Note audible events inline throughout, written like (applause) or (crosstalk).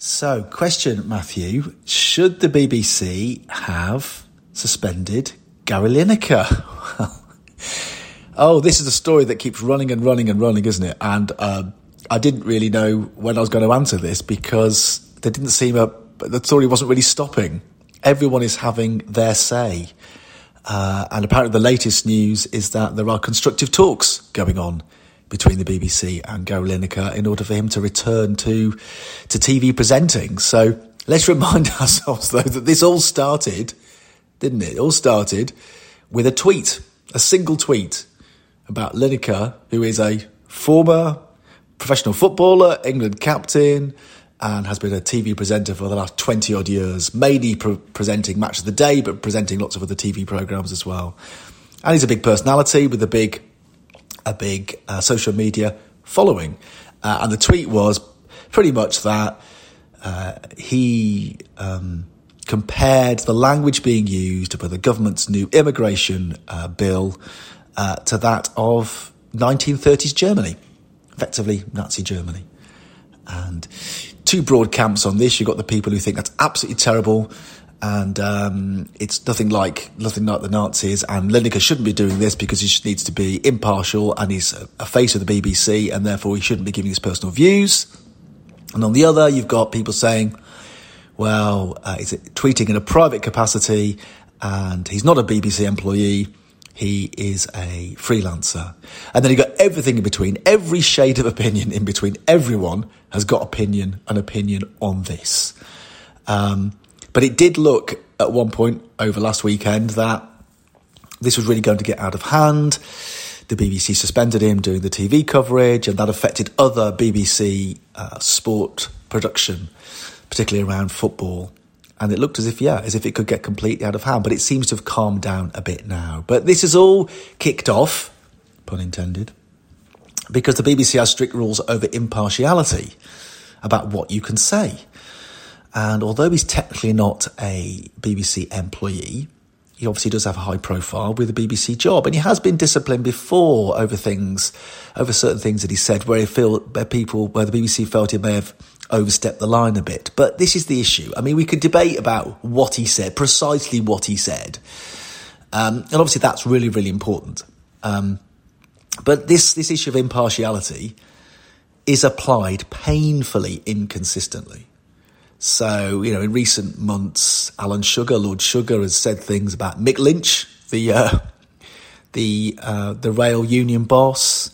So, question, Matthew. Should the BBC have suspended Gary Lineker? (laughs) oh, this is a story that keeps running and running and running, isn't it? And um, I didn't really know when I was going to answer this because there didn't seem a, the story wasn't really stopping. Everyone is having their say. Uh, and apparently, the latest news is that there are constructive talks going on between the BBC and Gary Lineker in order for him to return to to TV presenting. So let's remind (laughs) ourselves, though, that this all started, didn't it? It all started with a tweet, a single tweet about Lineker, who is a former professional footballer, England captain, and has been a TV presenter for the last 20 odd years, mainly pre- presenting Match of the Day, but presenting lots of other TV programmes as well. And he's a big personality with a big, a big uh, social media following. Uh, and the tweet was pretty much that uh, he um, compared the language being used by the government's new immigration uh, bill uh, to that of 1930s Germany, effectively Nazi Germany. And two broad camps on this. You've got the people who think that's absolutely terrible and um, it's nothing like nothing like the Nazis. And Lineker shouldn't be doing this because he needs to be impartial and he's a face of the BBC, and therefore he shouldn't be giving his personal views. And on the other, you've got people saying, "Well, uh, he's tweeting in a private capacity, and he's not a BBC employee." He is a freelancer. And then you've got everything in between, every shade of opinion in between. Everyone has got opinion, an opinion on this. Um, but it did look at one point over last weekend that this was really going to get out of hand. The BBC suspended him doing the TV coverage, and that affected other BBC uh, sport production, particularly around football and it looked as if, yeah, as if it could get completely out of hand, but it seems to have calmed down a bit now. But this is all kicked off, pun intended, because the BBC has strict rules over impartiality about what you can say. And although he's technically not a BBC employee, he obviously does have a high profile with a BBC job, and he has been disciplined before over things, over certain things that he said, where he feel where people, where the BBC felt he may have overstepped the line a bit. But this is the issue. I mean, we could debate about what he said, precisely what he said. Um, and obviously that's really, really important. Um, but this, this issue of impartiality is applied painfully inconsistently. So, you know, in recent months, Alan Sugar, Lord Sugar, has said things about Mick Lynch, the, uh, the, uh, the rail union boss.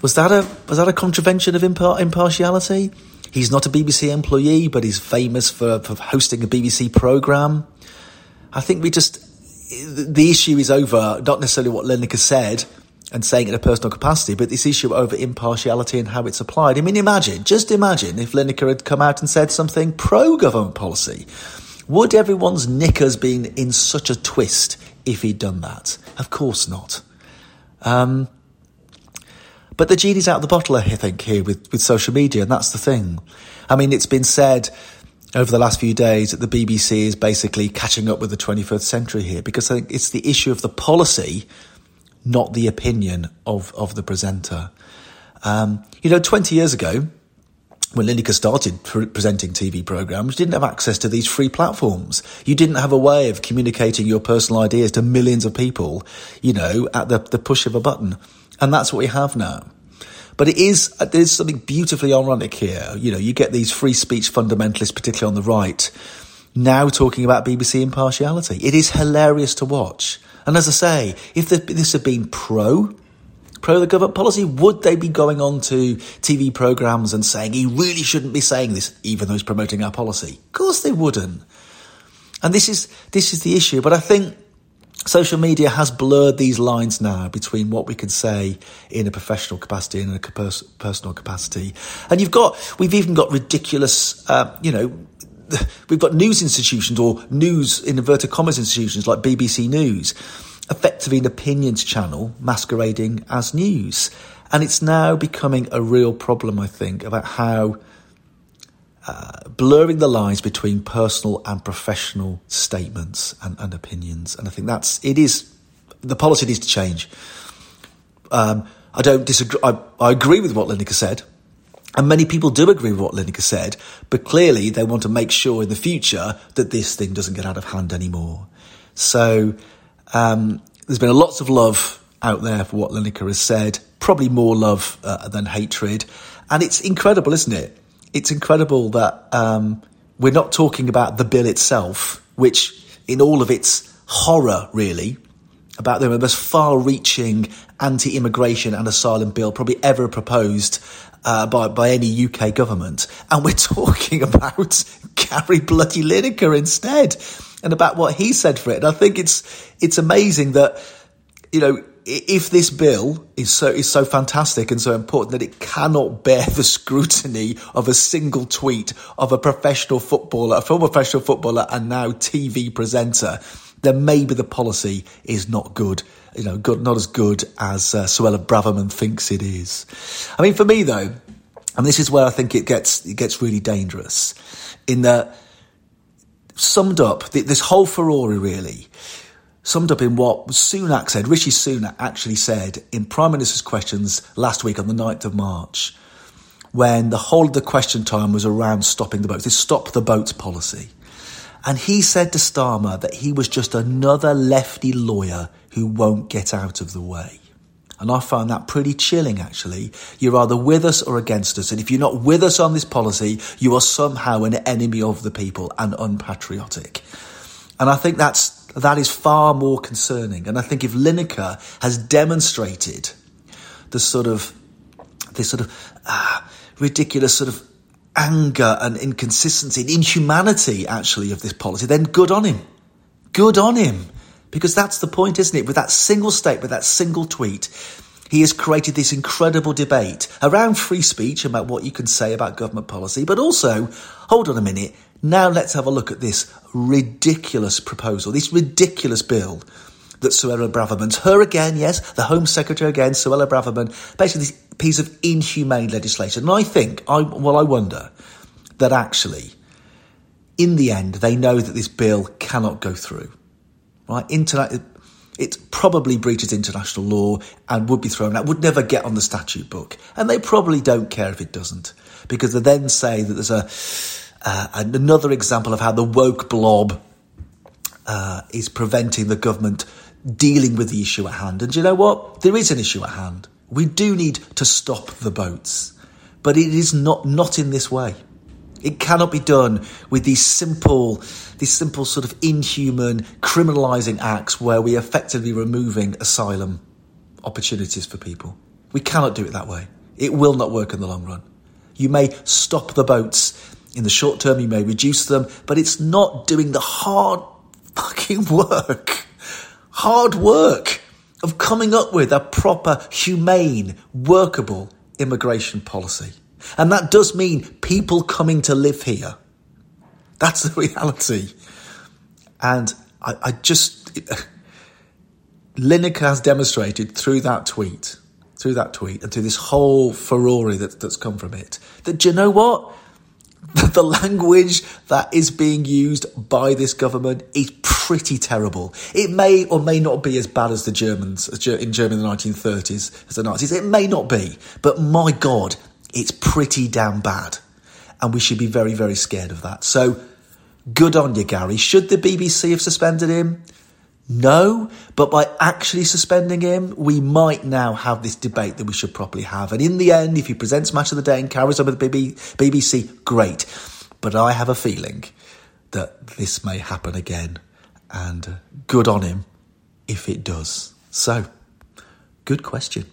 Was that a, was that a contravention of impar- impartiality? He's not a BBC employee, but he's famous for, for hosting a BBC programme. I think we just, the issue is over, not necessarily what Lineker said and saying it in a personal capacity, but this issue over impartiality and how it's applied. I mean, imagine, just imagine if Lineker had come out and said something pro government policy. Would everyone's knickers been in such a twist if he'd done that? Of course not. Um, but the genie's out of the bottle, I think, here with, with social media, and that's the thing. I mean, it's been said over the last few days that the BBC is basically catching up with the 21st century here because I think it's the issue of the policy, not the opinion of, of the presenter. Um, you know, 20 years ago, when Lineker started pre- presenting TV programs, you didn't have access to these free platforms. You didn't have a way of communicating your personal ideas to millions of people, you know, at the, the push of a button. And that's what we have now. But it is, there's something beautifully ironic here. You know, you get these free speech fundamentalists, particularly on the right, now talking about BBC impartiality. It is hilarious to watch. And as I say, if this had been pro, pro the government policy, would they be going on to TV programs and saying he really shouldn't be saying this, even though he's promoting our policy? Of course they wouldn't. And this is, this is the issue. But I think social media has blurred these lines now between what we can say in a professional capacity and in a personal capacity. And you've got, we've even got ridiculous, uh, you know, (sighs) we've got news institutions or news in inverted commas institutions like BBC News, effectively an opinions channel masquerading as news. And it's now becoming a real problem, I think, about how uh, blurring the lines between personal and professional statements and, and, opinions. And I think that's, it is, the policy needs to change. Um, I don't disagree, I, I, agree with what Lineker said. And many people do agree with what Lineker said, but clearly they want to make sure in the future that this thing doesn't get out of hand anymore. So um, there's been lots of love out there for what Lineker has said, probably more love uh, than hatred. And it's incredible, isn't it? It's incredible that um, we're not talking about the bill itself, which in all of its horror, really, about the most far reaching anti immigration and asylum bill probably ever proposed uh, by, by any UK government. And we're (laughs) talking about Gary Bloody Lineker instead and about what he said for it. And I think it's, it's amazing that, you know, if this bill is so is so fantastic and so important that it cannot bear the scrutiny of a single tweet of a professional footballer, a former professional footballer and now TV presenter, then maybe the policy is not good. You know, good, not as good as uh, Suella Braverman thinks it is. I mean, for me though, and this is where I think it gets it gets really dangerous, in that summed up this whole furore really summed up in what Sunak said, Rishi Sunak actually said in Prime Minister's questions last week on the 9th of March, when the whole of the question time was around stopping the boats, this stop the boats policy. And he said to Starmer that he was just another lefty lawyer who won't get out of the way. And I found that pretty chilling, actually. You're either with us or against us. And if you're not with us on this policy, you are somehow an enemy of the people and unpatriotic. And I think that's that is far more concerning. And I think if Lineker has demonstrated the sort of this sort of uh, ridiculous sort of anger and inconsistency and inhumanity actually of this policy, then good on him. Good on him. Because that's the point, isn't it? With that single statement, with that single tweet, he has created this incredible debate around free speech about what you can say about government policy, but also, hold on a minute, now let's have a look at this ridiculous proposal, this ridiculous bill that Suella Braverman's, her again, yes, the Home Secretary again, Suella Braverman, basically this piece of inhumane legislation. And I think, I, well, I wonder that actually, in the end, they know that this bill cannot go through. Right? Internet, it probably breaches international law and would be thrown out, would never get on the statute book. And they probably don't care if it doesn't, because they then say that there's a, uh, another example of how the woke blob uh, is preventing the government dealing with the issue at hand. And you know what? There is an issue at hand. We do need to stop the boats, but it is not not in this way. It cannot be done with these simple, these simple sort of inhuman criminalising acts where we are effectively removing asylum opportunities for people. We cannot do it that way. It will not work in the long run. You may stop the boats in the short term, you may reduce them, but it's not doing the hard fucking (laughs) work, hard work of coming up with a proper, humane, workable immigration policy. And that does mean people coming to live here. That's the (laughs) reality. And I, I just, Lineker has demonstrated through that tweet, through that tweet, and through this whole furore that, that's come from it, that you know what? The language that is being used by this government is pretty terrible. It may or may not be as bad as the Germans uh, in Germany in the 1930s as the Nazis. It may not be, but my God, it's pretty damn bad. And we should be very, very scared of that. So good on you, Gary. Should the BBC have suspended him? No, but by actually suspending him, we might now have this debate that we should properly have. And in the end, if he presents Match of the Day and carries on with the BBC, great. But I have a feeling that this may happen again. And good on him if it does. So, good question.